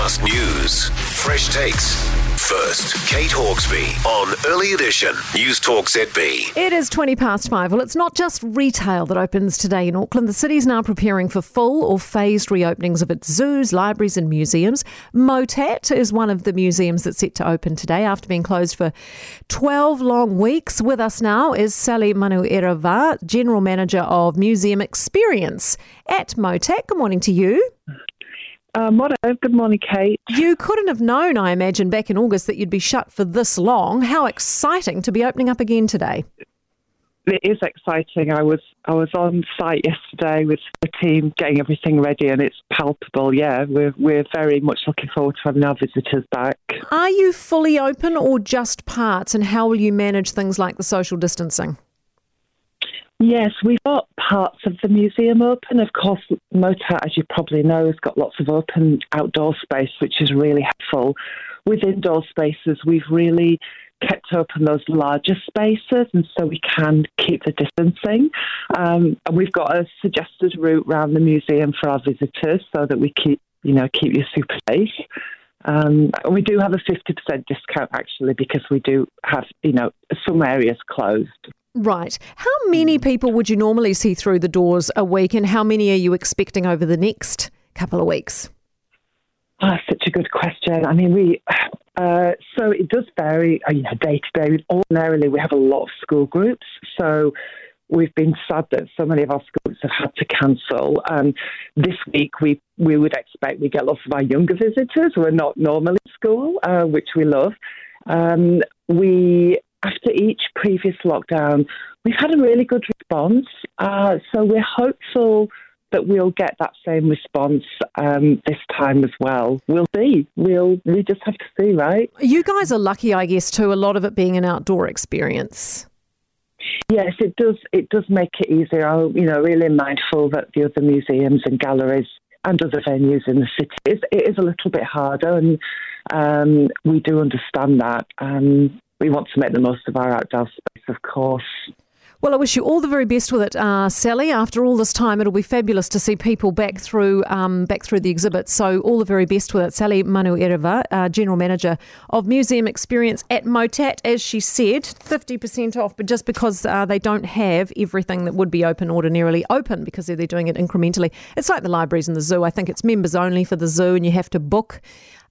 Fast news, fresh takes. First, Kate Hawkesby on Early Edition, News Talk ZB. It is 20 past five. Well, it's not just retail that opens today in Auckland. The city's now preparing for full or phased reopenings of its zoos, libraries, and museums. Motat is one of the museums that's set to open today after being closed for 12 long weeks. With us now is Sally Manuireva, General Manager of Museum Experience at Motat. Good morning to you. Uh, Motto, good morning, Kate. You couldn't have known, I imagine, back in August that you'd be shut for this long. How exciting to be opening up again today. It is exciting. I was I was on site yesterday with the team getting everything ready, and it's palpable. Yeah, we're we're very much looking forward to having our visitors back. Are you fully open or just parts? And how will you manage things like the social distancing? Yes, we've got parts of the museum open. Of course, Motat, as you probably know, has got lots of open outdoor space, which is really helpful. With indoor spaces, we've really kept open those larger spaces, and so we can keep the distancing. Um, and we've got a suggested route around the museum for our visitors, so that we keep, you know, keep you super safe. Um, we do have a 50% discount actually because we do have, you know, some areas closed. Right. How many people would you normally see through the doors a week, and how many are you expecting over the next couple of weeks? Oh, such a good question. I mean, we uh, so it does vary, uh, you know, day to day. Ordinarily, we have a lot of school groups, so we've been sad that so many of our schools have had to cancel. Um, this week, we we would expect we get lots of our younger visitors who are not normally in school, uh, which we love. Um, we after each previous lockdown, we've had a really good response. Uh, so we're hopeful that we'll get that same response um, this time as well. We'll see. We'll we just have to see, right? You guys are lucky, I guess, too. A lot of it being an outdoor experience. Yes, it does. It does make it easier. I'm, you know, really mindful that the other museums and galleries and other venues in the city is it is a little bit harder, and um, we do understand that. Um, we want to make the most of our outdoor space, of course. Well, I wish you all the very best with it, uh, Sally. After all this time, it'll be fabulous to see people back through um, back through the exhibit. So, all the very best with it. Sally Manuireva, uh, General Manager of Museum Experience at Motat, as she said, 50% off, but just because uh, they don't have everything that would be open ordinarily open because they're doing it incrementally. It's like the libraries and the zoo. I think it's members only for the zoo, and you have to book.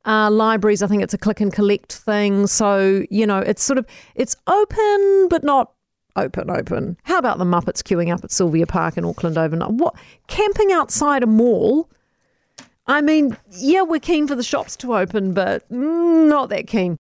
Uh, libraries, I think it's a click and collect thing. So, you know, it's sort of, it's open, but not open, open. How about the Muppets queuing up at Sylvia Park in Auckland overnight? What? Camping outside a mall? I mean, yeah, we're keen for the shops to open, but mm, not that keen.